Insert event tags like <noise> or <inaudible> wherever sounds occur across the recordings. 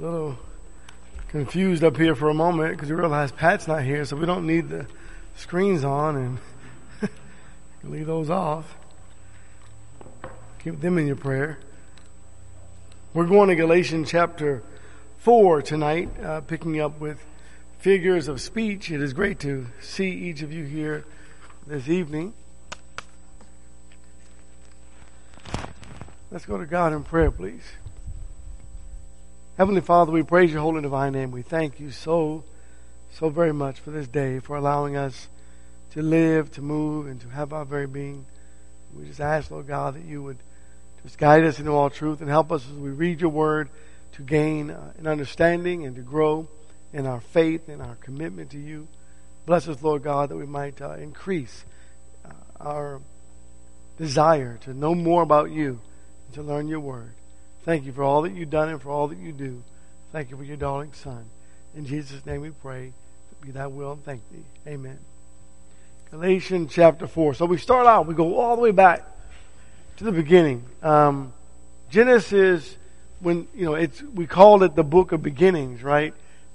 a little confused up here for a moment because we realize Pat's not here, so we don't need the screens on and <laughs> leave those off. Keep them in your prayer. We're going to Galatians chapter 4 tonight, uh, picking up with figures of speech. It is great to see each of you here this evening. Let's go to God in prayer, please. Heavenly Father, we praise your holy divine name. We thank you so, so very much for this day, for allowing us to live, to move, and to have our very being. We just ask, Lord God, that you would just guide us into all truth and help us as we read your word to gain uh, an understanding and to grow in our faith and our commitment to you. Bless us, Lord God, that we might uh, increase uh, our desire to know more about you and to learn your word. Thank you for all that you've done and for all that you do. Thank you for your darling Son. In Jesus' name we pray. Be that will and thank thee. Amen. Galatians chapter 4. So we start out, we go all the way back to the beginning. Um, Genesis, when, you know, it's, we call it the book of beginnings, right?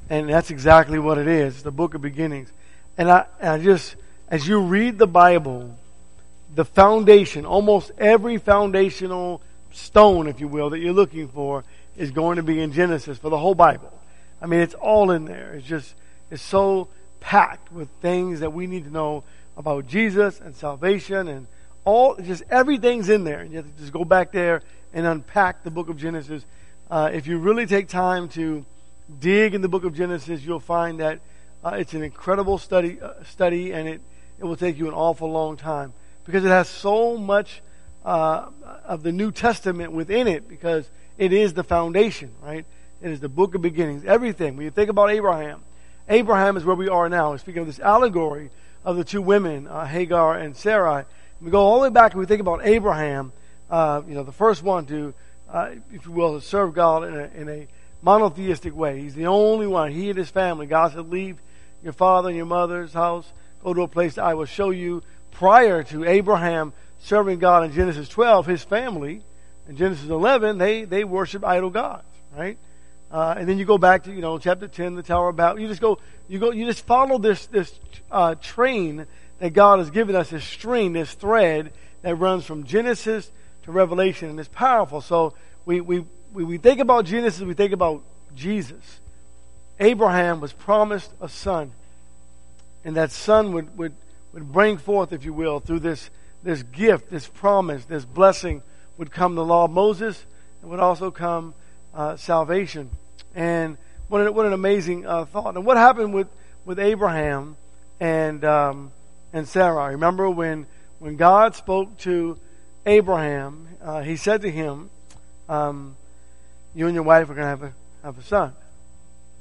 And that's exactly what it is. The book of beginnings. And I, and I just, as you read the Bible, the foundation, almost every foundational stone, if you will, that you're looking for is going to be in Genesis for the whole Bible. I mean, it's all in there. It's just, it's so packed with things that we need to know about Jesus and salvation and all, just everything's in there. And you have to just go back there and unpack the book of Genesis. Uh, if you really take time to dig in the book of Genesis, you'll find that uh, it's an incredible study, uh, study, and it, it will take you an awful long time because it has so much uh, of the New Testament within it because it is the foundation, right? It is the book of beginnings. Everything. When you think about Abraham, Abraham is where we are now. We Speaking of this allegory of the two women, uh, Hagar and Sarai, we go all the way back and we think about Abraham, uh, you know, the first one to, uh, if you will, to serve God in a, in a monotheistic way. He's the only one. He and his family. God said, leave your father and your mother's house, go to a place I will show you. Prior to Abraham serving God in Genesis 12, his family in Genesis 11, they, they worship idol gods, right? Uh, and then you go back to, you know, chapter 10, the Tower of Babel. You just go, you go, you just follow this, this, uh, train that God has given us, this string, this thread that runs from Genesis to Revelation, and it's powerful. So we, we, we, we think about Genesis, we think about Jesus. Abraham was promised a son, and that son would, would, would bring forth, if you will, through this this gift, this promise, this blessing would come the law of Moses and would also come uh, salvation. And what an, what an amazing uh, thought. And what happened with, with Abraham and, um, and Sarah? Remember when, when God spoke to Abraham, uh, he said to him, um, You and your wife are going to have a, have a son.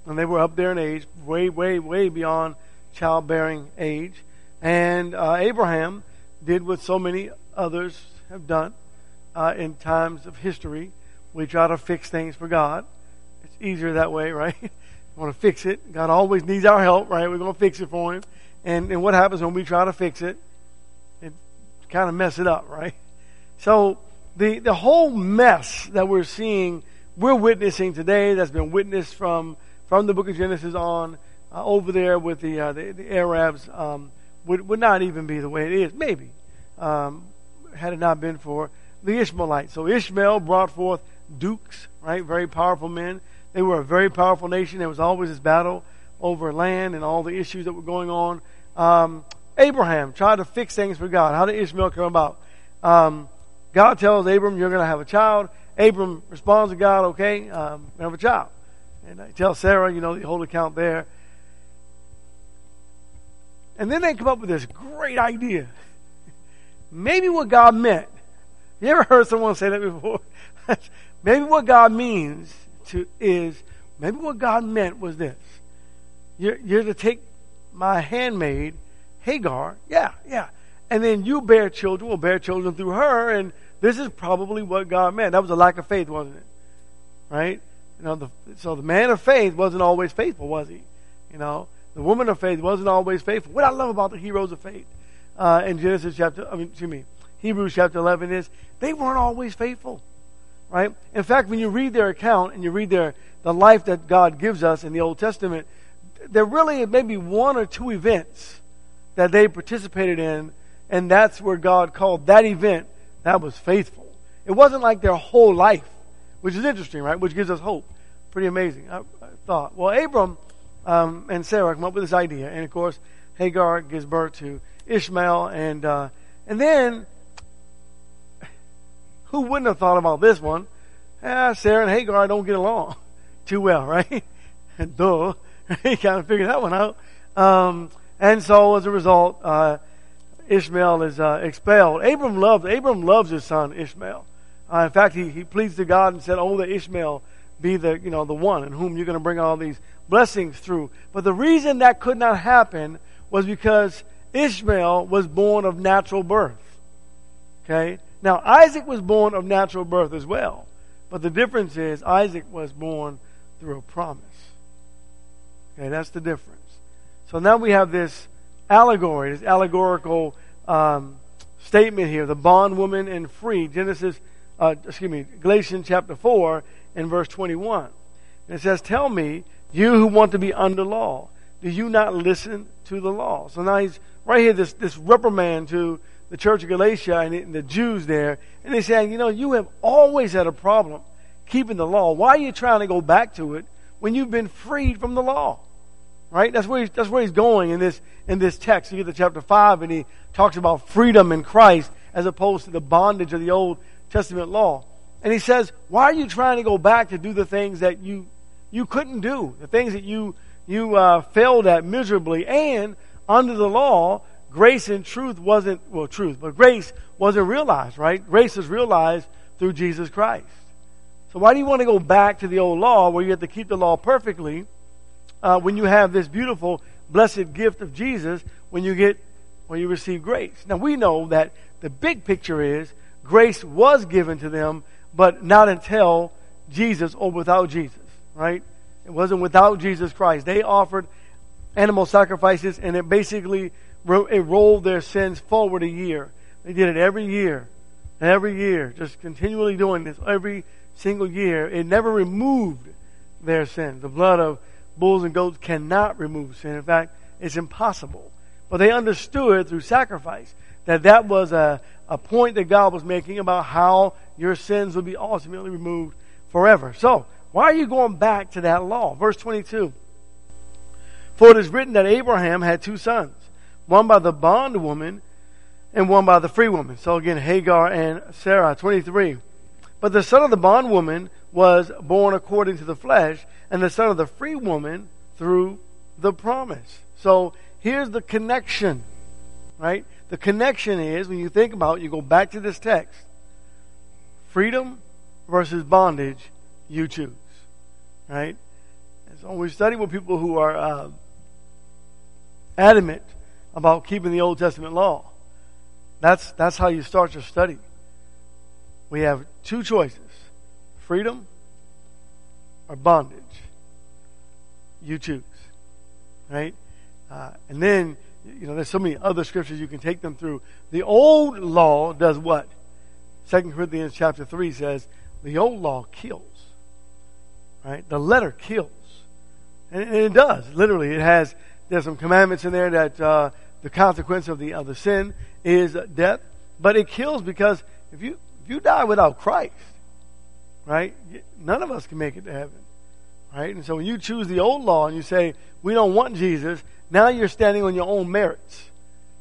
And they were up there in age, way, way, way beyond childbearing age. And uh, Abraham did what so many others have done uh, in times of history. We try to fix things for God. It's easier that way, <laughs> right? we want to fix it. God always needs our help, right? We're going to fix it for Him. And, and what happens when we try to fix it? It kind of mess it up, right? So the, the whole mess that we're seeing, we're witnessing today that's been witnessed from, from the book of Genesis on uh, over there with the, uh, the, the, Arabs. Um, would, would not even be the way it is. Maybe. Um, had it not been for the Ishmaelites. So Ishmael brought forth dukes, right? Very powerful men. They were a very powerful nation. There was always this battle over land and all the issues that were going on. Um, Abraham tried to fix things for God. How did Ishmael come about? Um, God tells Abram, you're going to have a child. Abram responds to God, okay, um, have a child. And I tell Sarah, you know, the whole account there. And then they come up with this great idea. Maybe what God meant. You ever heard someone say that before? <laughs> maybe what God means to is maybe what God meant was this. You're, you're to take my handmaid, Hagar, yeah, yeah, and then you bear children, will bear children through her, and this is probably what God meant. That was a lack of faith, wasn't it? Right? You know, the, so the man of faith wasn't always faithful, was he? You know, the woman of faith wasn't always faithful. What I love about the heroes of faith uh, in Genesis chapter, I mean, excuse me, Hebrews chapter 11 is they weren't always faithful, right? In fact, when you read their account and you read their the life that God gives us in the Old Testament, there really may be one or two events that they participated in, and that's where God called that event that was faithful. It wasn't like their whole life, which is interesting, right? Which gives us hope. Pretty amazing, I, I thought. Well, Abram um, and Sarah come up with this idea, and of course, Hagar gives birth to Ishmael, and uh, and then who wouldn't have thought about this one? Ah, Sarah and Hagar don't get along <laughs> too well, right? <laughs> And Duh. <laughs> he kind of figured that one out. Um, and so as a result, uh, Ishmael is uh, expelled. Abram loves Abram loves his son Ishmael. Uh, in fact, he, he pleads to God and said, "Oh, that Ishmael be the you know the one in whom you're going to bring all these blessings through." But the reason that could not happen was because Ishmael was born of natural birth. Okay, now, Isaac was born of natural birth as well. But the difference is Isaac was born through a promise. Okay, that's the difference. So now we have this allegory, this allegorical um, statement here the bondwoman and free. Genesis, uh, excuse me, Galatians chapter 4 and verse 21. And it says, Tell me, you who want to be under law, do you not listen to the law? So now he's right here, this, this reprimand to the church of Galatia and the Jews there, and they're saying, you know, you have always had a problem keeping the law. Why are you trying to go back to it when you've been freed from the law? Right? That's where he's, that's where he's going in this in this text. You get to chapter five, and he talks about freedom in Christ as opposed to the bondage of the Old Testament law. And he says, why are you trying to go back to do the things that you you couldn't do, the things that you you uh, failed at miserably, and under the law grace and truth wasn't, well, truth, but grace wasn't realized, right? Grace is realized through Jesus Christ. So why do you want to go back to the old law where you have to keep the law perfectly uh, when you have this beautiful, blessed gift of Jesus when you get, when you receive grace? Now we know that the big picture is grace was given to them, but not until Jesus or without Jesus, right? It wasn't without Jesus Christ. They offered animal sacrifices and it basically it rolled their sins forward a year. They did it every year, every year, just continually doing this every single year. It never removed their sins. The blood of bulls and goats cannot remove sin. In fact, it's impossible. But they understood through sacrifice that that was a, a point that God was making about how your sins would be ultimately removed forever. So, why are you going back to that law? Verse 22. For it is written that Abraham had two sons one by the bondwoman and one by the free woman. So again, Hagar and Sarah, 23. But the son of the bondwoman was born according to the flesh, and the son of the free woman through the promise. So here's the connection, right? The connection is when you think about, it, you go back to this text, freedom versus bondage, you choose, right? And so we study with people who are uh, adamant about keeping the Old Testament law. That's, that's how you start your study. We have two choices freedom or bondage. You choose. Right? Uh, and then, you know, there's so many other scriptures you can take them through. The old law does what? Second Corinthians chapter 3 says, the old law kills. Right? The letter kills. And, and it does. Literally, it has, there's some commandments in there that, uh, the consequence of the of the sin is death, but it kills because if you if you die without Christ, right, none of us can make it to heaven, right? And so when you choose the old law and you say we don't want Jesus, now you're standing on your own merits,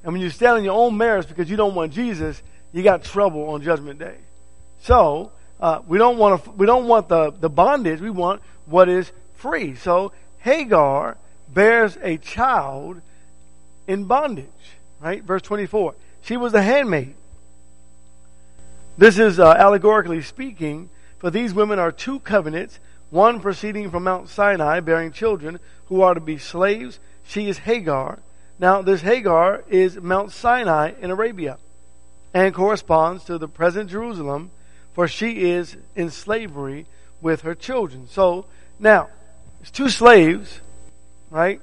and when you stand on your own merits because you don't want Jesus, you got trouble on Judgment Day. So uh, we don't want to, we don't want the the bondage. We want what is free. So Hagar bears a child in bondage. Right? Verse 24. She was a handmaid. This is uh, allegorically speaking, for these women are two covenants, one proceeding from Mount Sinai, bearing children who are to be slaves. She is Hagar. Now, this Hagar is Mount Sinai in Arabia and corresponds to the present Jerusalem, for she is in slavery with her children. So, now, it's two slaves, right?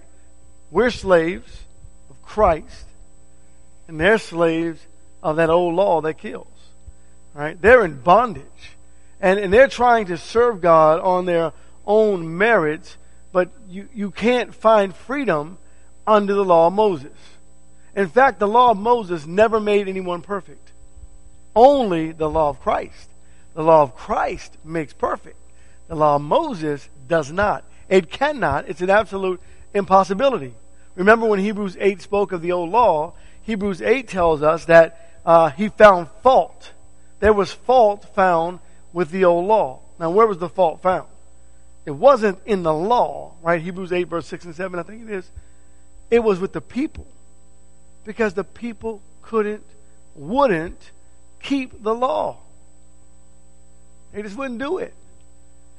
We're slaves. Of Christ, and they're slaves of that old law that kills. Right? They're in bondage. And, and they're trying to serve God on their own merits, but you, you can't find freedom under the law of Moses. In fact, the law of Moses never made anyone perfect. Only the law of Christ. The law of Christ makes perfect. The law of Moses does not. It cannot. It's an absolute impossibility. Remember when Hebrews 8 spoke of the old law, Hebrews 8 tells us that uh, he found fault. There was fault found with the old law. Now, where was the fault found? It wasn't in the law, right? Hebrews 8, verse 6 and 7, I think it is. It was with the people. Because the people couldn't, wouldn't keep the law. They just wouldn't do it.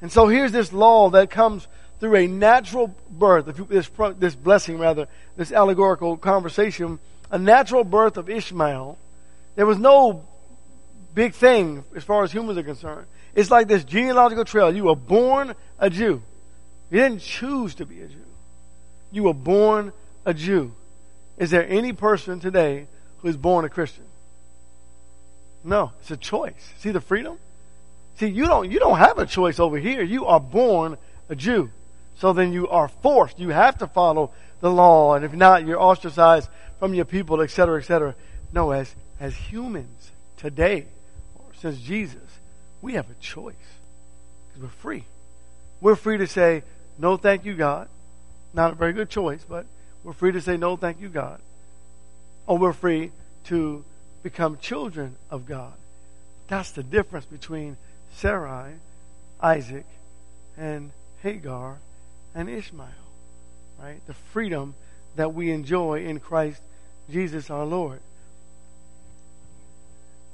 And so here's this law that comes through a natural birth, this, this blessing rather, this allegorical conversation, a natural birth of Ishmael. There was no big thing as far as humans are concerned. It's like this genealogical trail. You were born a Jew. You didn't choose to be a Jew. You were born a Jew. Is there any person today who is born a Christian? No, it's a choice. See the freedom? See, you don't you don't have a choice over here. You are born a Jew. So then you are forced. You have to follow the law, and if not, you're ostracized from your people, etc., etc. No, as as humans today, or since Jesus, we have a choice because we're free. We're free to say no, thank you, God. Not a very good choice, but we're free to say no, thank you, God. Or we're free to become children of God. That's the difference between Sarai, Isaac, and Hagar and Ishmael. Right? The freedom that we enjoy in Christ Jesus our Lord.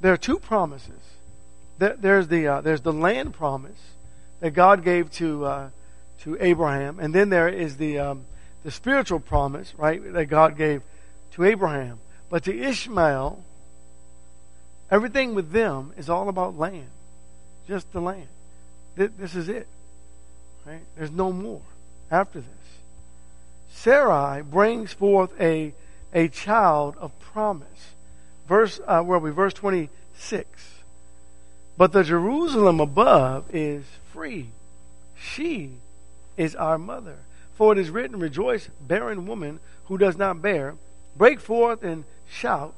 There are two promises. There's the, uh, there's the land promise that God gave to, uh, to Abraham, and then there is the, um, the spiritual promise, right, that God gave to Abraham. But to Ishmael, everything with them is all about land. Just the land. This is it. Right? There's no more after this. Sarai brings forth a, a child of promise. Verse, uh, where are we? Verse 26. But the Jerusalem above is free. She is our mother. For it is written, Rejoice, barren woman who does not bear. Break forth and shout,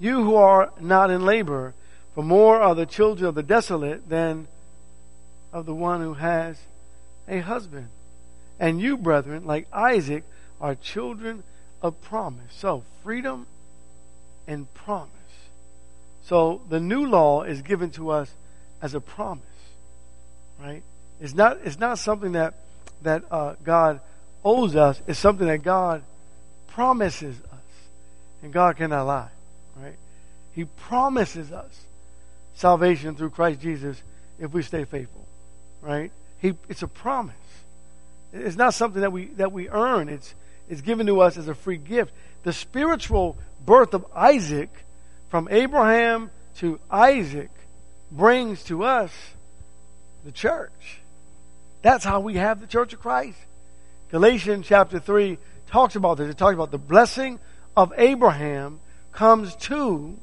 you who are not in labor. For more are the children of the desolate than of the one who has a husband. And you, brethren, like Isaac, are children of promise. So, freedom and promise. So, the new law is given to us as a promise, right? It's not, it's not something that that uh, God owes us it's something that God promises us. And God cannot lie, right? He promises us salvation through Christ Jesus if we stay faithful, right? He, it's a promise. It's not something that we, that we earn. It's, it's given to us as a free gift. The spiritual birth of Isaac from Abraham to Isaac brings to us the church. That's how we have the church of Christ. Galatians chapter 3 talks about this. It talks about the blessing of Abraham comes to,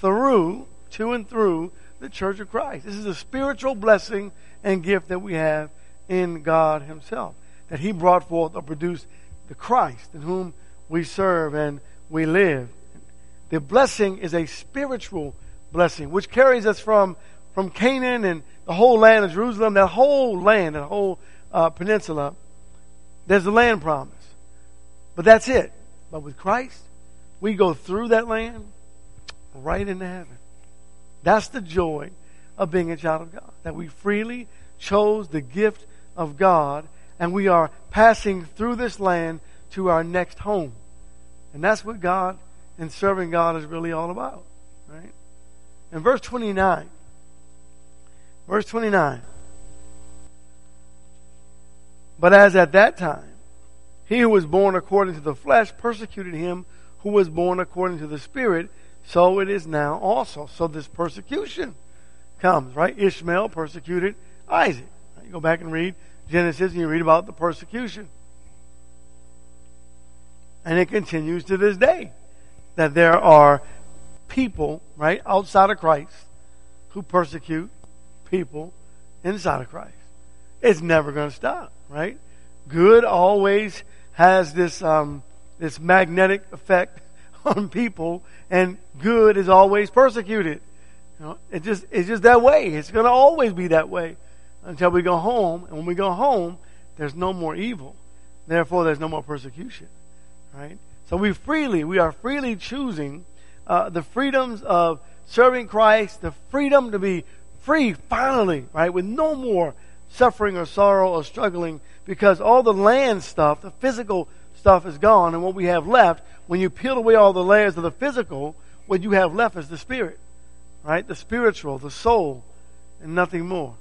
through, to and through the church of Christ. This is a spiritual blessing and gift that we have in God Himself. That He brought forth or produced the Christ in whom we serve and we live. The blessing is a spiritual blessing which carries us from, from Canaan and the whole land of Jerusalem, that whole land, that whole uh, peninsula, there's a land promise. But that's it. But with Christ, we go through that land right into heaven. That's the joy of being a child of God. That we freely chose the gift of God and we are passing through this land to our next home. And that's what God and serving God is really all about. Right? In verse 29, Verse 29. But as at that time, he who was born according to the flesh persecuted him who was born according to the Spirit, so it is now also. So this persecution comes, right? Ishmael persecuted Isaac. You go back and read Genesis and you read about the persecution. And it continues to this day that there are people, right, outside of Christ who persecute people inside of Christ. It's never going to stop, right? Good always has this um, this magnetic effect <laughs> on people, and good is always persecuted. You know, it just it's just that way. It's going to always be that way until we go home, and when we go home, there's no more evil. Therefore, there's no more persecution, right? So we freely, we are freely choosing uh, the freedoms of serving Christ, the freedom to be free finally, right, with no more suffering or sorrow or struggling, because all the land stuff, the physical stuff is gone, and what we have left, when you peel away all the layers of the physical, what you have left is the spirit, right? The spiritual, the soul, and nothing more.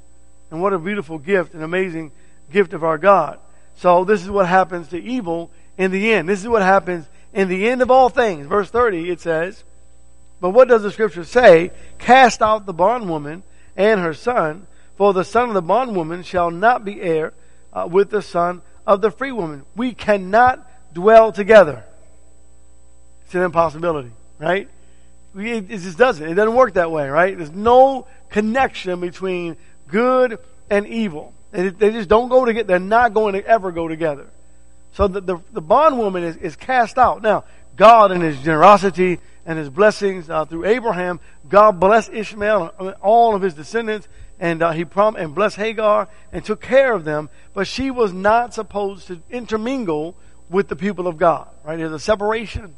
And what a beautiful gift, an amazing gift of our God. So this is what happens to evil in the end. This is what happens in the end of all things. Verse 30, it says, But what does the scripture say? Cast out the bondwoman and her son, for the son of the bondwoman shall not be heir uh, with the son of the free woman. We cannot dwell together. It's an impossibility, right? It just doesn't. It doesn't work that way, right? There's no connection between good and evil. They, just don't go together. They're not going to ever go together. So the, the, the bondwoman is, is cast out. Now, God in His generosity and His blessings uh, through Abraham, God blessed Ishmael and all of his descendants, and uh, He prom- and blessed Hagar and took care of them. But she was not supposed to intermingle with the people of God. Right? There's a separation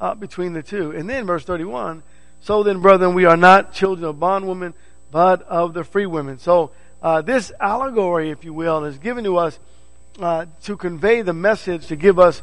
uh, between the two. And then verse 31. So then, brethren, we are not children of bondwomen, but of the free women. So uh, this allegory, if you will, is given to us uh, to convey the message to give us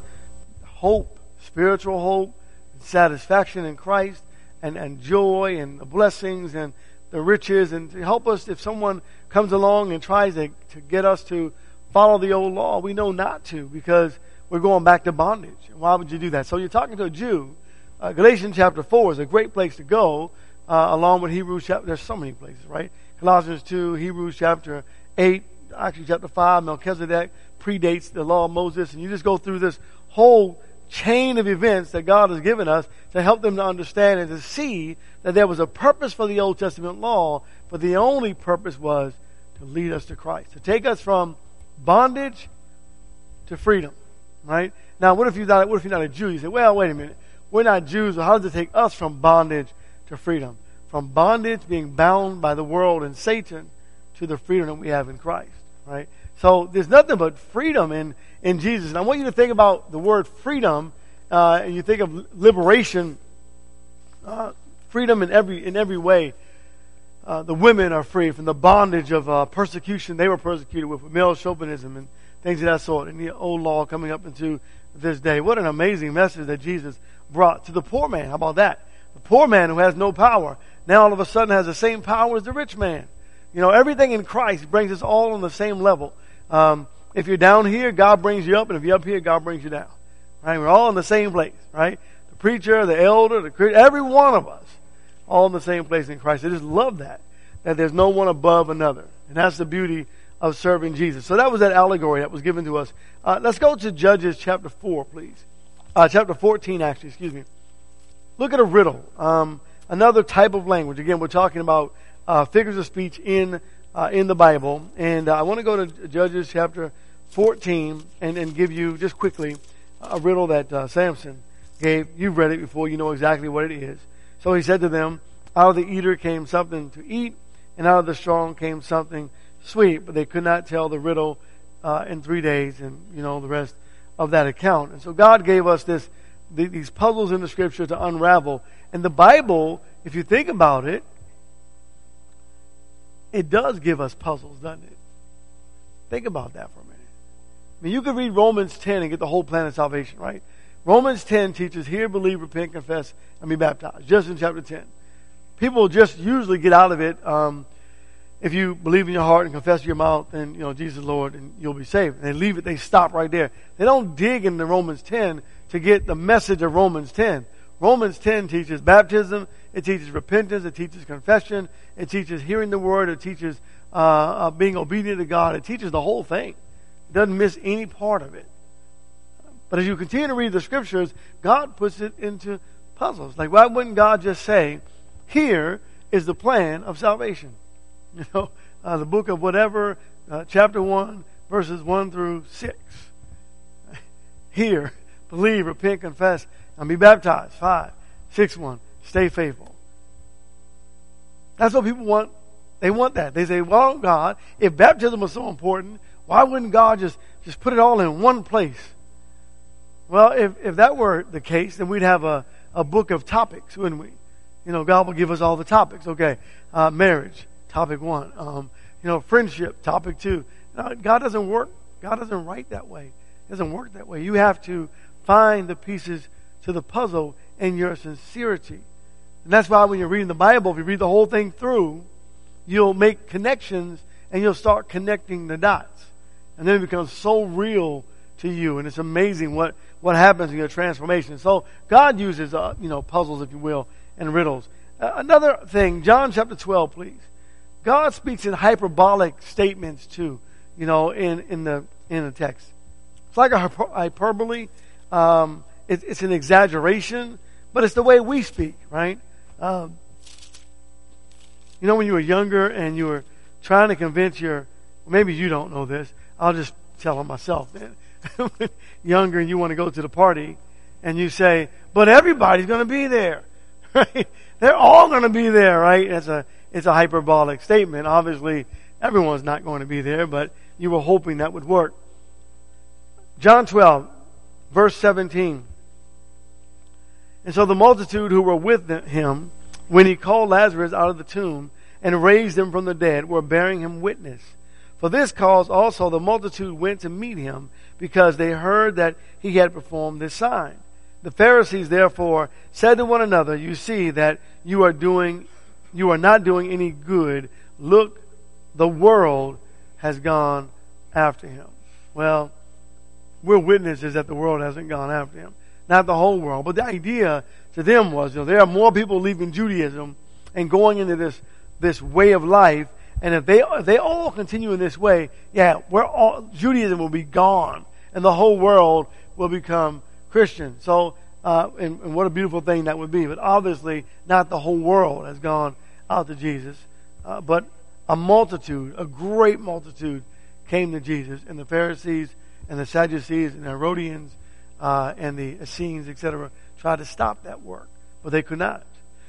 hope, spiritual hope, satisfaction in Christ, and, and joy and the blessings and the riches, and to help us if someone comes along and tries to, to get us to follow the old law, we know not to because we're going back to bondage. Why would you do that? So you're talking to a Jew. Uh, Galatians chapter 4 is a great place to go, uh, along with Hebrews chapter. There's so many places, right? Colossians 2, Hebrews chapter 8, actually chapter 5, Melchizedek, predates the law of Moses, and you just go through this whole chain of events that God has given us to help them to understand and to see that there was a purpose for the Old Testament law, but the only purpose was to lead us to Christ, to take us from bondage to freedom. Right? Now, what if you're not, what if you're not a Jew? You say, well, wait a minute. We're not Jews, how does it take us from bondage to freedom? From bondage, being bound by the world and Satan, to the freedom that we have in Christ. Right? So there's nothing but freedom in, in Jesus. And I want you to think about the word freedom, uh, and you think of liberation, uh, freedom in every, in every way. Uh, the women are free from the bondage of uh, persecution they were persecuted with, with male chauvinism and things of that sort, and the old law coming up into this day. What an amazing message that Jesus brought to the poor man. How about that? The poor man who has no power now all of a sudden has the same power as the rich man. You know, everything in Christ brings us all on the same level. Um, if you're down here, God brings you up, and if you're up here, God brings you down. Right? We're all in the same place, right? The preacher, the elder, the every one of us, all in the same place in Christ. I just love that, that there's no one above another. And that's the beauty of serving Jesus. So that was that allegory that was given to us. Uh, let's go to Judges chapter 4, please. Uh, chapter 14, actually, excuse me. Look at a riddle. Um, another type of language. Again, we're talking about uh, figures of speech in uh, in the Bible. And uh, I want to go to Judges chapter 14 and, and give you just quickly a riddle that uh, Samson gave. You've read it before, you know exactly what it is. So he said to them, Out of the eater came something to eat, and out of the strong came something sweet. But they could not tell the riddle uh, in three days, and you know the rest of that account. And so God gave us this these puzzles in the scripture to unravel. And the Bible, if you think about it, it does give us puzzles, doesn't it? Think about that for a minute. I mean, you could read Romans 10 and get the whole plan of salvation, right? Romans 10 teaches, hear, believe, repent, confess, and be baptized. Just in chapter 10. People just usually get out of it, um, if you believe in your heart and confess with your mouth, then you know Jesus is Lord, and you'll be saved. And they leave it, they stop right there. They don't dig into Romans 10 to get the message of Romans 10. Romans 10 teaches baptism, it teaches repentance, it teaches confession, it teaches hearing the word, it teaches uh, uh, being obedient to God, it teaches the whole thing. It doesn't miss any part of it. But as you continue to read the scriptures, God puts it into puzzles. Like, why wouldn't God just say, here is the plan of salvation? <laughs> You know, uh, the book of whatever, uh, chapter 1, verses 1 through 6. <laughs> Here, believe, repent, confess, and be baptized. 5. 6 1. Stay faithful. That's what people want. They want that. They say, well, God, if baptism was so important, why wouldn't God just, just put it all in one place? Well, if, if that were the case, then we'd have a, a book of topics, wouldn't we? You know, God will give us all the topics. Okay, uh, marriage, topic one. Um, you know, friendship, topic two. No, God doesn't work. God doesn't write that way. It doesn't work that way. You have to find the pieces to the puzzle in your sincerity. And that's why when you're reading the Bible, if you read the whole thing through, you'll make connections and you'll start connecting the dots. And then it becomes so real to you. And it's amazing what, what happens in your transformation. So God uses, uh, you know, puzzles, if you will, and riddles. Uh, another thing, John chapter 12, please. God speaks in hyperbolic statements too, you know, in, in the, in the text. It's like a hyperbole. Um, it, it's an exaggeration, but it's the way we speak, right? Um, you know, when you were younger and you were trying to convince your, maybe you don't know this, I'll just tell them myself. Then. <laughs> Younger and you want to go to the party and you say, but everybody's going to <laughs> be there, right? They're all going to be there, right? It's a, it's a hyperbolic statement. Obviously, everyone's not going to be there, but you were hoping that would work. John 12, verse 17. And so the multitude who were with him, when he called Lazarus out of the tomb and raised him from the dead, were bearing him witness. For this cause also the multitude went to meet him, because they heard that he had performed this sign. The Pharisees therefore said to one another, You see that you are doing you are not doing any good. Look, the world has gone after him. Well, we're witnesses that the world hasn't gone after him not the whole world. But the idea to them was, you know, there are more people leaving Judaism and going into this, this way of life. And if they, if they all continue in this way, yeah, we're all, Judaism will be gone and the whole world will become Christian. So, uh, and, and what a beautiful thing that would be. But obviously, not the whole world has gone out to Jesus, uh, but a multitude, a great multitude came to Jesus. And the Pharisees and the Sadducees and the Herodians uh, and the Essenes, etc., tried to stop that work, but they could not.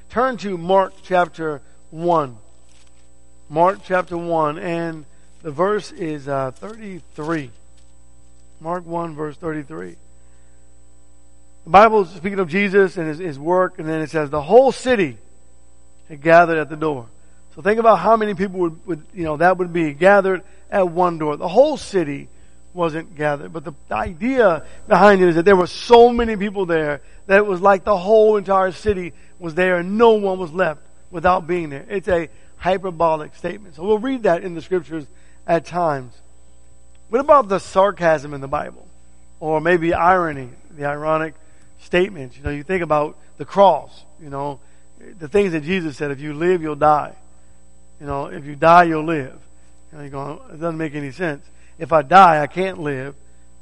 Turn to Mark chapter 1. Mark chapter 1, and the verse is uh, 33. Mark 1, verse 33. The Bible is speaking of Jesus and his, his work, and then it says, the whole city had gathered at the door. So think about how many people would, would, you know, that would be gathered at one door. The whole city wasn't gathered. But the, idea behind it is that there were so many people there that it was like the whole entire city was there and no one was left without being there. It's a hyperbolic statement. So we'll read that in the scriptures at times. What about the sarcasm in the Bible? Or maybe irony, the ironic statements. You know, you think about the cross, you know, the things that Jesus said, if you live, you'll die. You know, if you die, you'll live. You know, you're going, it doesn't make any sense if I die, I can't live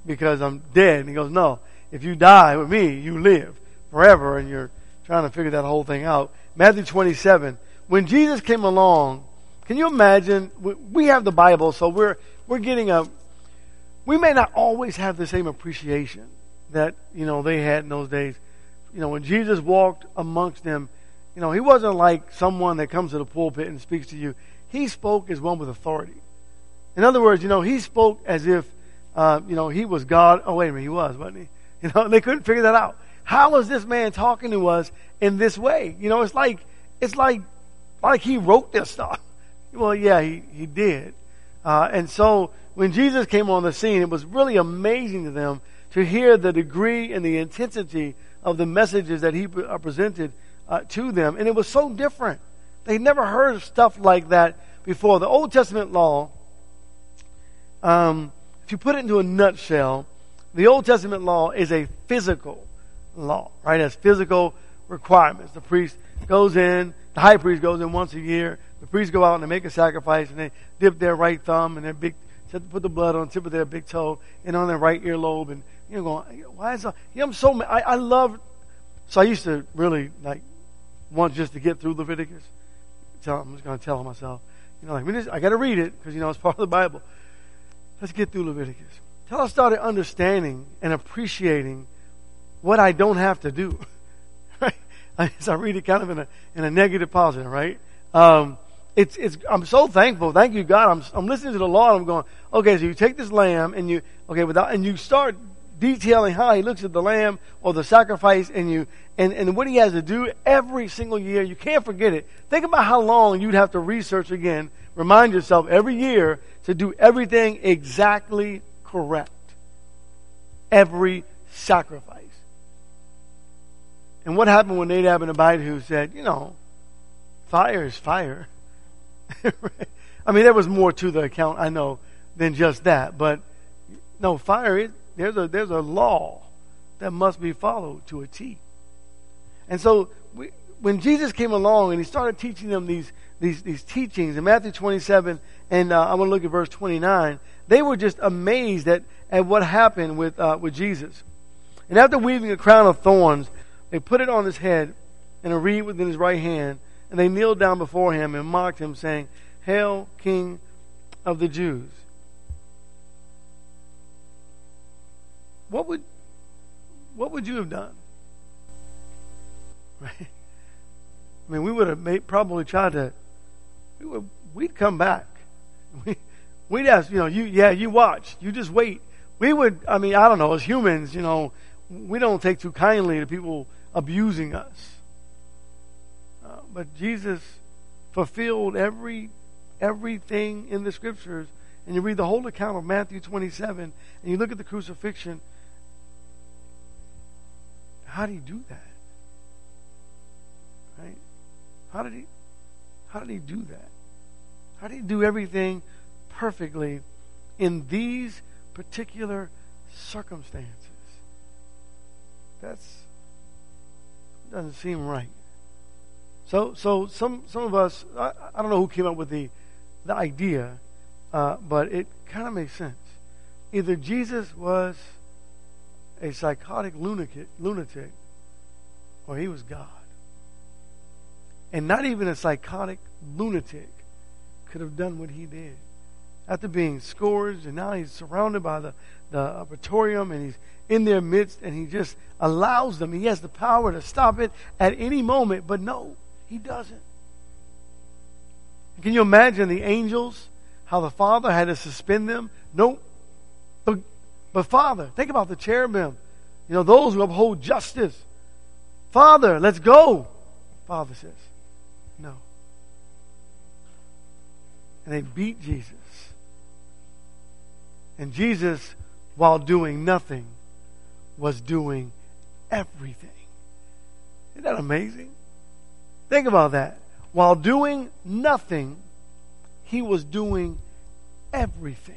because I'm dead. And he goes, no, if you die with me, you live forever. And you're trying to figure that whole thing out. Matthew 27. When Jesus came along, can you imagine? We have the Bible, so we're, we're getting a, we may not always have the same appreciation that, you know, they had in those days. You know, when Jesus walked amongst them, you know, he wasn't like someone that comes to the pulpit and speaks to you. He spoke as one with authority. In other words, you know, he spoke as if, uh, you know, he was God. Oh, wait a minute, he was, wasn't he? <laughs> You know, they couldn't figure that out. How was this man talking to us in this way? You know, it's like, it's like, like he wrote this stuff. <laughs> Well, yeah, he, he did. Uh, and so when Jesus came on the scene, it was really amazing to them to hear the degree and the intensity of the messages that he uh, presented uh, to them. And it was so different. They never heard of stuff like that before. The Old Testament law um, if you put it into a nutshell, the Old Testament law is a physical law, right? It has physical requirements. The priest goes in, the high priest goes in once a year. The priests go out and they make a sacrifice and they dip their right thumb and their big, put the blood on the tip of their big toe and on their right earlobe. And you know, going, why is that? Yeah, I'm so, I, I love, so I used to really like want just to get through Leviticus. Tell, I'm just going to tell myself, You know, like, just, I got to read it because, you know, it's part of the Bible. Let's get through Leviticus. Till I started understanding and appreciating what I don't have to do. <laughs> right? As I read it kind of in a, in a negative positive, right? Um, it's, it's, I'm so thankful. Thank you, God. I'm, I'm listening to the law and I'm going, okay, so you take this lamb and you, okay, without, and you start detailing how he looks at the lamb or the sacrifice and you, and, and what he has to do every single year. You can't forget it. Think about how long you'd have to research again. Remind yourself every year to do everything exactly correct. Every sacrifice. And what happened when Nadab and Abihu said, you know, fire is fire. <laughs> I mean, there was more to the account, I know, than just that. But no, fire is there's a there's a law that must be followed to a T. And so we, when Jesus came along and he started teaching them these these these teachings in Matthew 27, and uh, I want to look at verse 29. They were just amazed at at what happened with uh, with Jesus. And after weaving a crown of thorns, they put it on his head and a reed within his right hand and they kneeled down before him and mocked him, saying, Hail, King of the Jews. What would what would you have done? <laughs> Right? I mean, we would have made, probably tried to. We would, come back. <laughs> We, we'd ask, you know, you yeah, you watch, you just wait. We would. I mean, I don't know. As humans, you know, we don't take too kindly to people abusing us uh, but Jesus fulfilled every everything in the scriptures. And you read the whole account of Matthew 27, and you look at the crucifixion. How did he do that? Right? How did he? How did he do that? How did he do everything perfectly in these particular circumstances? That's doesn't seem right. So, so some some of us, I, I don't know who came up with the the idea, uh, but it kind of makes sense. Either Jesus was a psychotic lunatic, lunatic, or he was God. And not even a psychotic lunatic could have done what he did. After being scourged, and now he's surrounded by the, the praetorium, and he's in their midst, and he just allows them. He has the power to stop it at any moment, but no. He doesn't. Can you imagine the angels? How the Father had to suspend them? No. But, but Father, think about the cherubim. You know, those who uphold justice. Father, let's go. Father says, no. And they beat Jesus. And Jesus, while doing nothing, was doing everything. Isn't that amazing? Think about that. While doing nothing, he was doing everything.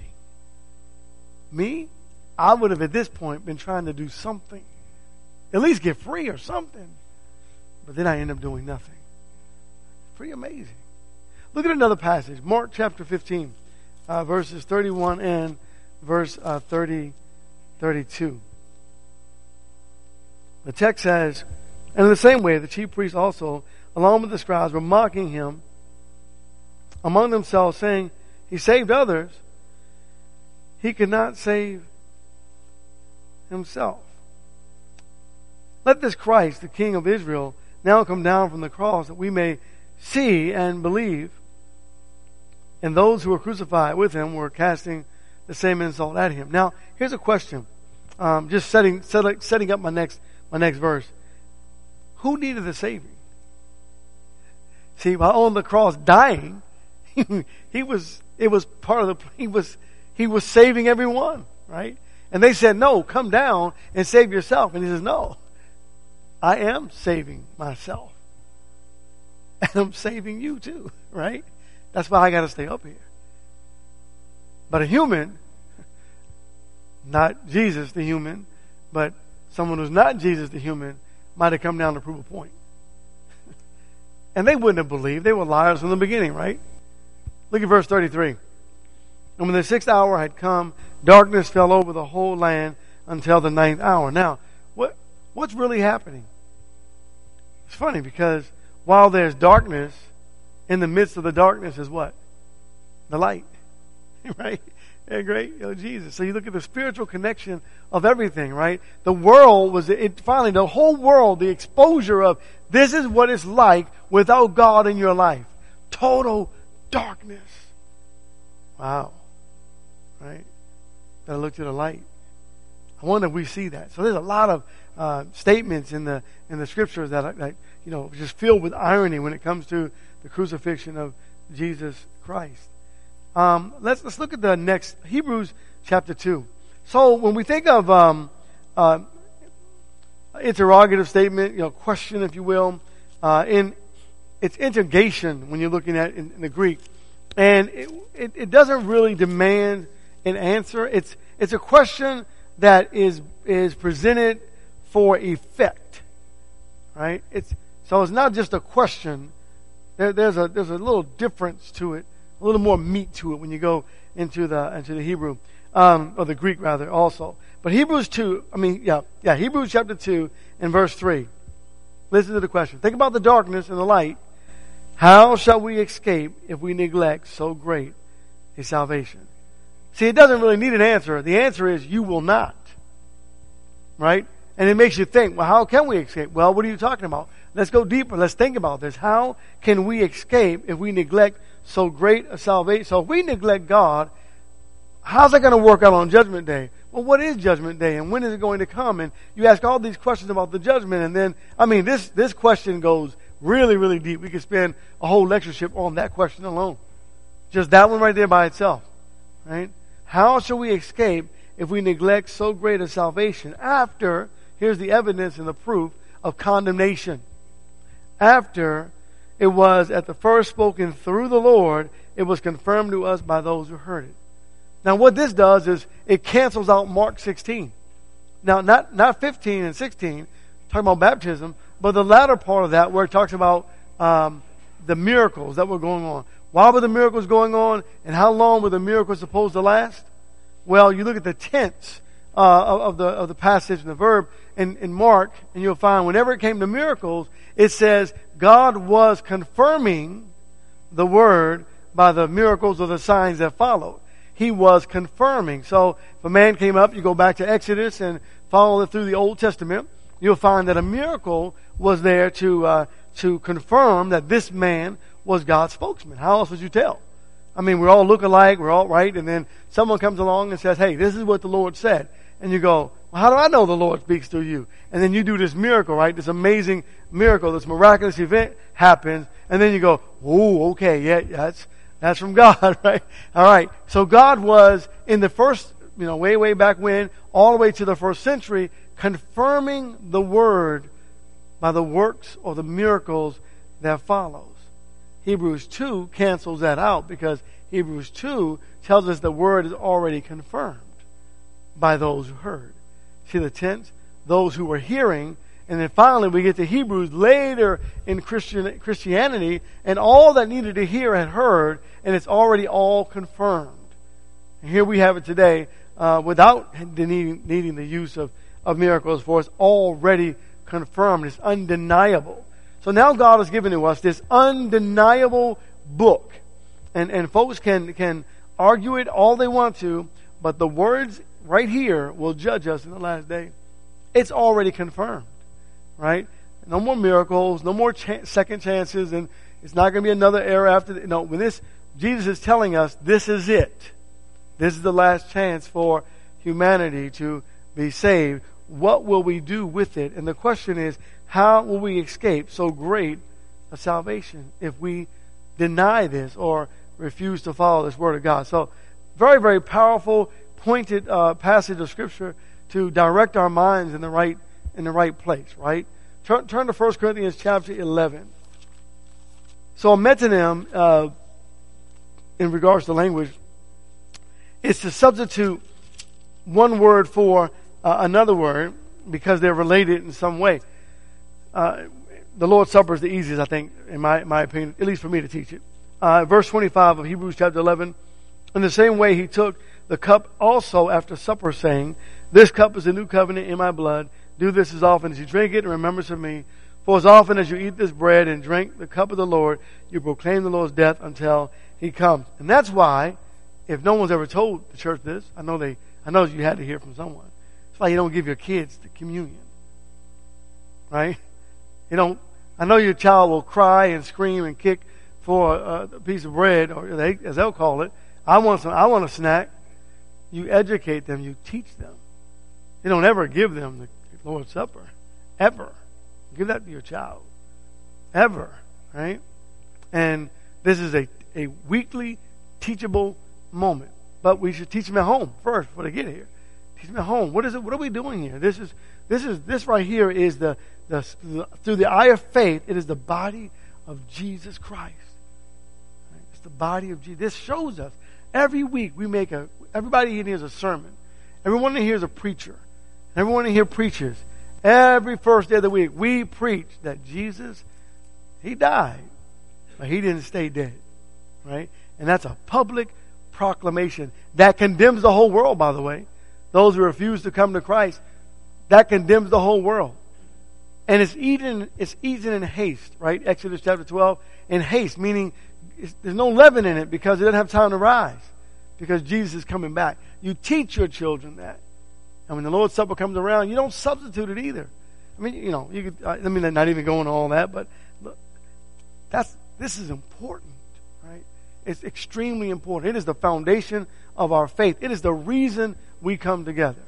Me, I would have at this point been trying to do something, at least get free or something. But then I end up doing nothing. Pretty amazing. Look at another passage, Mark chapter 15, uh, verses 31 and verse uh, 30, 32. The text says, and in the same way, the chief priests also along with the scribes, were mocking him among themselves, saying, He saved others, he could not save himself. Let this Christ, the King of Israel, now come down from the cross that we may see and believe. And those who were crucified with him were casting the same insult at him. Now, here's a question. Um, just setting, setting up my next, my next verse. Who needed the saving? See, while on the cross dying, <laughs> he was, it was part of the, <laughs> he was, he was saving everyone, right? And they said, no, come down and save yourself. And he says, no, I am saving myself. <laughs> And I'm saving you too, right? That's why I got to stay up here. But a human, not Jesus the human, but someone who's not Jesus the human, might have come down to prove a point. <laughs> And they wouldn't have believed. They were liars from the beginning, right? Look at verse 33. And when the sixth hour had come, darkness fell over the whole land until the ninth hour. Now, what, what's really happening? It's funny because while there's darkness, in the midst of the darkness is what? The light. <laughs> right? Yeah, great. Oh, Jesus. So you look at the spiritual connection of everything, right? The world was, it finally, the whole world, the exposure of this is what it's like without God in your life. Total darkness. Wow. Right? Gotta look to the light. I wonder if we see that. So there's a lot of uh, statements in the in the scriptures that, that you know just filled with irony when it comes to the crucifixion of Jesus Christ. Um, let's let's look at the next Hebrews chapter two. So when we think of um, uh, interrogative statement, you know, question, if you will, uh, in it's interrogation when you're looking at in, in the Greek, and it, it, it doesn't really demand an answer. It's it's a question that is is presented for effect, right? It's so it's not just a question. There, there's a there's a little difference to it a little more meat to it when you go into the into the Hebrew um, or the Greek rather also. But Hebrews two, I mean, yeah, yeah, Hebrews chapter two and verse three. Listen to the question. Think about the darkness and the light. How shall we escape if we neglect so great a salvation? See, it doesn't really need an answer. The answer is you will not. Right? And it makes you think, well, how can we escape? Well, what are you talking about? Let's go deeper. Let's think about this. How can we escape if we neglect so great a salvation. So if we neglect God, how's that going to work out on Judgment Day? Well, what is Judgment Day and when is it going to come? And you ask all these questions about the judgment and then, I mean, this, this question goes really, really deep. We could spend a whole lectureship on that question alone. Just that one right there by itself. Right? How shall we escape if we neglect so great a salvation after, here's the evidence and the proof of condemnation. After it was at the first spoken through the Lord, it was confirmed to us by those who heard it. Now, what this does is it cancels out Mark 16. Now, not, not 15 and 16, talking about baptism, but the latter part of that where it talks about um, the miracles that were going on. Why were the miracles going on, and how long were the miracles supposed to last? Well, you look at the tense uh, of, the of the passage and the verb in, in Mark, and you'll find whenever it came to miracles, it says God was confirming the word by the miracles or the signs that followed. He was confirming. So if a man came up, you go back to Exodus and follow it through the Old Testament, you'll find that a miracle was there to uh, to confirm that this man was God's spokesman. How else would you tell? I mean, we all look alike, we're all right, and then someone comes along and says, "Hey, this is what the Lord said," and you go, well, "How do I know the Lord speaks through you?" And then you do this miracle, right? This amazing miracle, this miraculous event happens, and then you go, oh, okay, yeah, that's, that's from <laughs> God, right? All right. So God was in the first, you know, way, way back when, all the way to the first century, confirming the word by the works or the miracles that follows. Hebrews 2 cancels that out because Hebrews 2 tells us the word is already confirmed by those who heard. See the tense? Those who were hearing and then finally, we get to Hebrews later in Christian, Christianity, and all that needed to hear had heard, and it's already all confirmed. And here we have it today uh, without needing, needing the use of, of miracles for us, already confirmed. It's undeniable. So now God has given to us this undeniable book. And, and folks can, can argue it all they want to, but the words right here will judge us in the last day. It's already confirmed right? No more miracles, no more second chances, and it's not going to be another era after. The, no, when this Jesus is telling us this is it, this is the last chance for humanity to be saved. What will we do with it? And the question is, how will we escape so great a salvation if we deny this or refuse to follow this word of God? So, very, very powerful, pointed uh, passage of Scripture to direct our minds in the right in the right place, right? Turn, turn to 1 Corinthians chapter 11. So a metonym, uh, in regards to language, is to substitute one word for uh, another word because they're related in some way. Uh, the Lord's Supper is the easiest, I think, in my, my opinion, at least for me to teach it. Uh, verse 25 of Hebrews chapter 11. In the same way, he took the cup also after supper, saying, This cup is the new covenant in my blood. Do this as often as you drink it in remembrance of me. For as often as you eat this bread and drink the cup of the Lord, you proclaim the Lord's death until he comes. And that's why, if no one's ever told the church this, I know they, I know you had to hear from someone. That's why you don't give your kids the communion. Right? You don't, I know your child will cry and scream and kick for a, a piece of bread, or they, as they'll call it. I want some, I want a snack. You educate them, you teach them. You don't ever give them the Lord's Supper. Ever. Give that to your child. Ever. Right? And this is a, a weekly teachable moment. But we should teach them at home first before they get here. Teach them at home. What is it? What are we doing here? This is this is this right here is the, the, through the eye of faith, it is the body of Jesus Christ. Right? It's the body of Jesus. This shows us every week we make a everybody in here is a sermon. Everyone in here is a preacher. Everyone here preaches. Every first day of the week, we preach that Jesus, He died, but He didn't stay dead. Right? And that's a public proclamation that condemns the whole world, by the way. Those who refuse to come to Christ, that condemns the whole world. And it's eaten, it's eaten in haste, right? Exodus chapter 12. In haste, meaning there's no leaven in it because it doesn't have time to rise because Jesus is coming back. You teach your children that. And when the Lord's Supper comes around, you don't substitute it either. I mean, you know, you could, I mean, not even going all that, but look, that's, this is important, right? It's extremely important. It is the foundation of our faith. It is the reason we come together.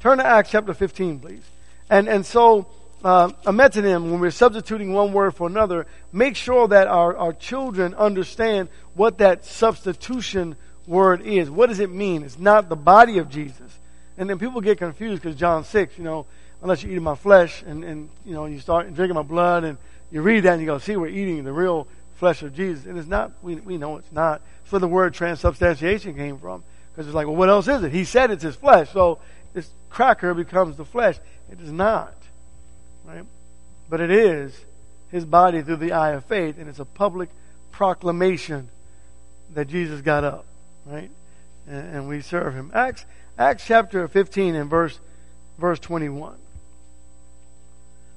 Turn to Acts chapter 15, please. And, and so, uh, a metonym, when we're substituting one word for another, make sure that our, our children understand what that substitution word is. What does it mean? It's not the body of Jesus. And then people get confused because John 6, you know, unless you're eating my flesh and, and, you know, you start drinking my blood and you read that and you go, see, we're eating the real flesh of Jesus. And it's not, we, we know it's not. It's where the word transubstantiation came from. Because it's like, well, what else is it? He said it's his flesh. So this cracker becomes the flesh. It is not. Right? But it is his body through the eye of faith, and it's a public proclamation that Jesus got up. Right? And, and we serve him. Acts Acts chapter 15 and verse, verse 21.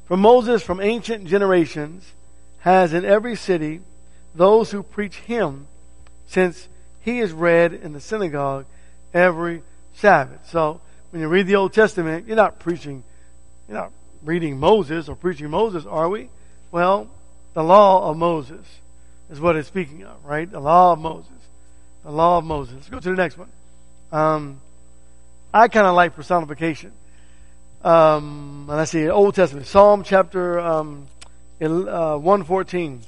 For Moses from ancient generations has in every city those who preach him, since he is read in the synagogue every Sabbath. So when you read the Old Testament, you're not preaching, you're not reading Moses or preaching Moses, are we? Well, the law of Moses is what it's speaking of, right? The law of Moses. The law of Moses. Let's go to the next one. Um, I kind of like personification. Um, let's see, Old Testament, Psalm chapter um, uh, 114.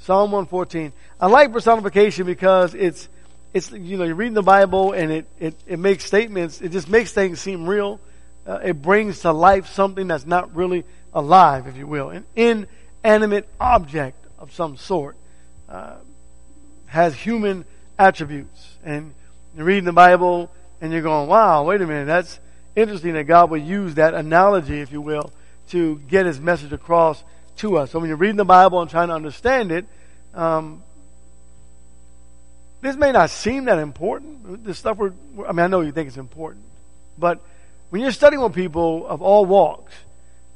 Psalm 114. I like personification because it's, it's, you know, you're reading the Bible and it, it, it makes statements, it just makes things seem real. Uh, it brings to life something that's not really alive, if you will. An inanimate object of some sort uh, has human attributes. And you're reading the Bible, and you're going, wow, wait a minute, that's interesting that God would use that analogy, if you will, to get his message across to us. So when you're reading the Bible and trying to understand it, um, this may not seem that important. The stuff we're, I mean, I know you think it's important, but when you're studying with people of all walks,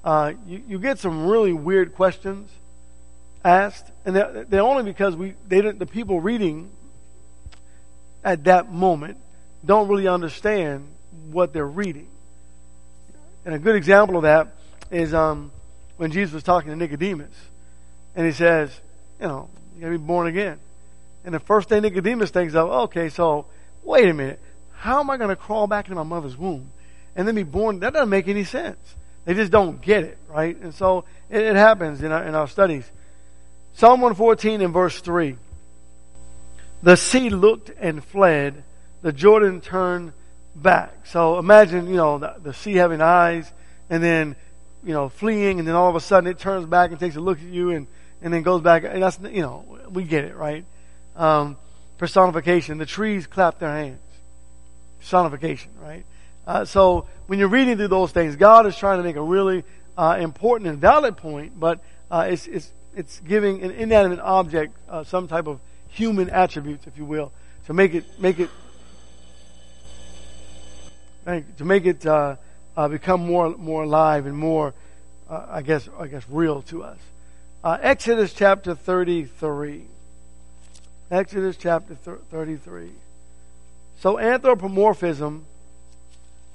uh, you, you get some really weird questions asked, and they're, they're only because we, they didn't, the people reading at that moment don't really understand what they're reading. And a good example of that is um, when Jesus was talking to Nicodemus. And he says, you know, you gotta be born again. And the first thing Nicodemus thinks of, okay, so wait a minute. How am I to crawl back into my mother's womb and then be born? That doesn't make any sense. They just don't get it, right? And so it, it happens in our, in our studies. Psalm 114 in verse 3. The sea looked and fled the Jordan turned back. So imagine, you know, the, the, sea having eyes and then, you know, fleeing and then all of a sudden it turns back and takes a look at you and, and then goes back. And that's, you know, we get it, right? Um, personification. The trees clap their hands. Personification, right? Uh, so when you're reading through those things, God is trying to make a really uh, important and valid point, but uh, it's, it's, it's giving an inanimate object uh, some type of human attributes, if you will, to make it make it to make it uh, uh, become more more alive and more uh, I guess, I guess, real to us. Uh, Exodus chapter 33. Exodus chapter 33. So anthropomorphism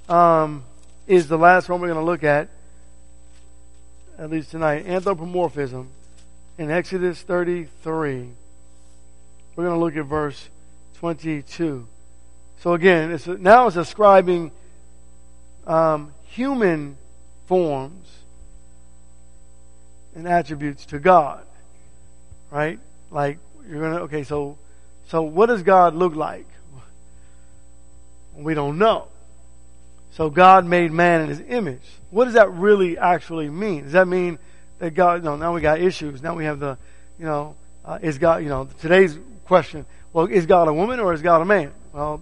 um, is the last one we're going to look at, at least tonight. Anthropomorphism in Exodus 33. We're going to look at verse 22. So again, it's now it's ascribing um, human forms and attributes to God, right? Like you're gonna okay. So, so what does God look like? We don't know. So God made man in His image. What does that really actually mean? Does that mean that God? No. Now we got issues. Now we have the, you know, uh, is God? You know, today's question. Well, is God a woman or is God a man? Well,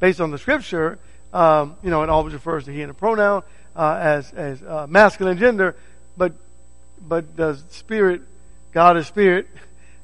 based on the Scripture, um, you know, it always refers to he and a pronoun uh, as as uh, masculine gender, but but does spirit? God is spirit. <laughs>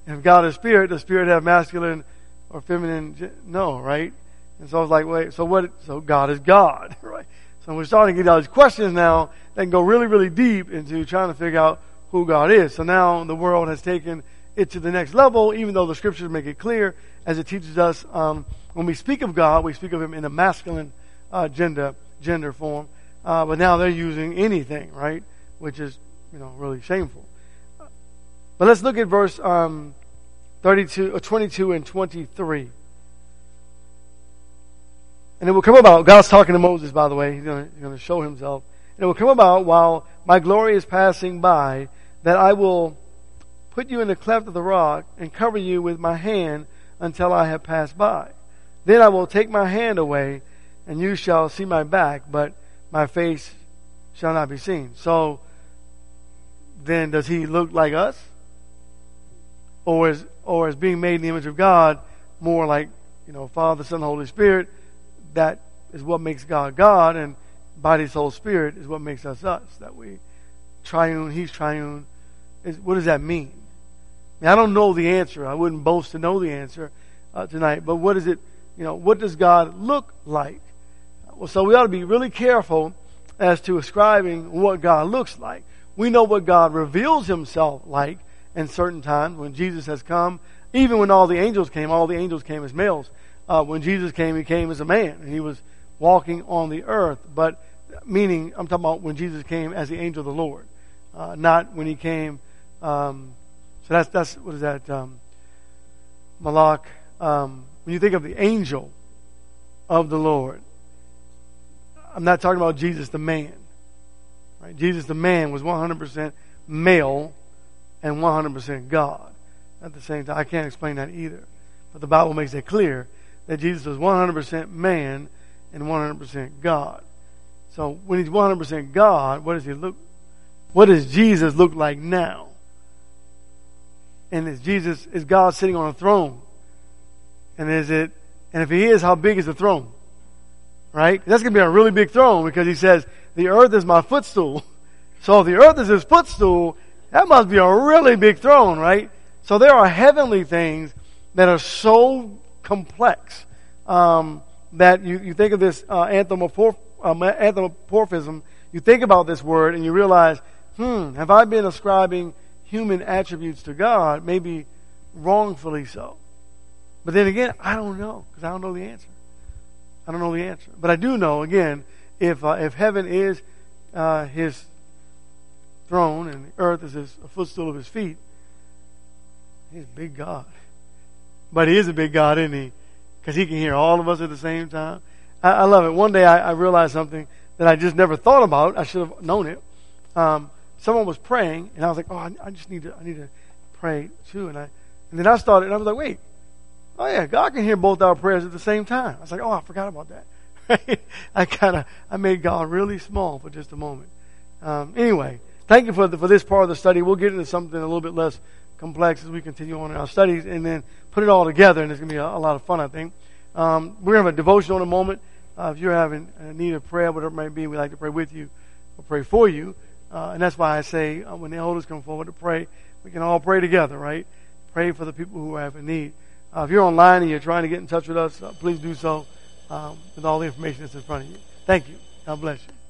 If God is spirit, does spirit have masculine or feminine? No, right? And so I was like, wait, so what? So God is God, <laughs> right? So we're starting to get all these questions now that can go really, really deep into trying to figure out who God is. So now the world has taken it to the next level, even though the scriptures make it clear, as it teaches us um, when we speak of God, we speak of Him in a masculine uh, gender gender form. Uh, but now they're using anything, right? Which is you know really shameful. But let's look at verse um, 32, uh, 22 and 23. And it will come about, God's talking to Moses, by the way, he's going to show himself. And it will come about while my glory is passing by that I will put you in the cleft of the rock and cover you with my hand until I have passed by. Then I will take my hand away and you shall see my back, but my face shall not be seen. So then does he look like us? Or is or is being made in the image of God more like, you know, Father, Son, Holy Spirit? That is what makes God God, and body, soul, spirit is what makes us us. That we triune, He's triune. Is, what does that mean? I, I don't know the answer. I wouldn't boast to know the answer uh, tonight. But what is it? You know, what does God look like? Well, so we ought to be really careful as to ascribing what God looks like. We know what God reveals Himself like in certain times when Jesus has come. Even when all the angels came, all the angels came as males. Uh, when Jesus came, He came as a man, and He was walking on the earth. But meaning, I'm talking about when Jesus came as the angel of the Lord, uh, not when He came. Um, so that's that's what is that? Um, Malak. Um, when you think of the angel of the Lord, I'm not talking about Jesus the man. Right? Jesus the man was 100% male and 100% God. At the same time, I can't explain that either. But the Bible makes it clear that Jesus was 100% man and 100% God. So when he's 100% God, what does he look? What does Jesus look like now? And is Jesus is God sitting on a throne? And is it? And if he is, how big is the throne? Right? That's going to be a really big throne because he says the earth is my footstool. <laughs> So if the earth is his footstool, that must be a really big throne, right? So there are heavenly things that are so complex um, that you, you think of this uh, anthropomorph- um, anthropomorphism, you think about this word and you realize, hmm, have I been ascribing human attributes to God? Maybe wrongfully so. But then again, I don't know because I don't know the answer. I don't know the answer. But I do know, again, if, uh, if heaven is uh, his throne and the earth is his, a footstool of his feet, he's a big God. But he is a big God, isn't he? Because he can hear all of us at the same time. I, I love it. One day I, I, realized something that I just never thought about. I should have known it. Um, someone was praying, and I was like, "Oh, I, I, just need to, I need to pray too." And I, and then I started, and I was like, "Wait, oh yeah, God can hear both our prayers at the same time." I was like, "Oh, I forgot about that." <laughs> I kind of, I made God really small for just a moment. Um, anyway, thank you for the, for this part of the study. We'll get into something a little bit less complex as we continue on in our studies, and then put it all together, and it's going to be a, a, lot of fun, I think. Um, we're to have a devotion in a moment. Uh, if you're having a need of prayer, whatever it might be, we'd like to pray with you or pray for you. Uh, and that's why I say uh, when the elders come forward to pray, we can all pray together, right? Pray for the people who have a need. Uh, if you're online and you're trying to get in touch with us, uh, please do so um, with all the information that's in front of you. Thank you. God bless you.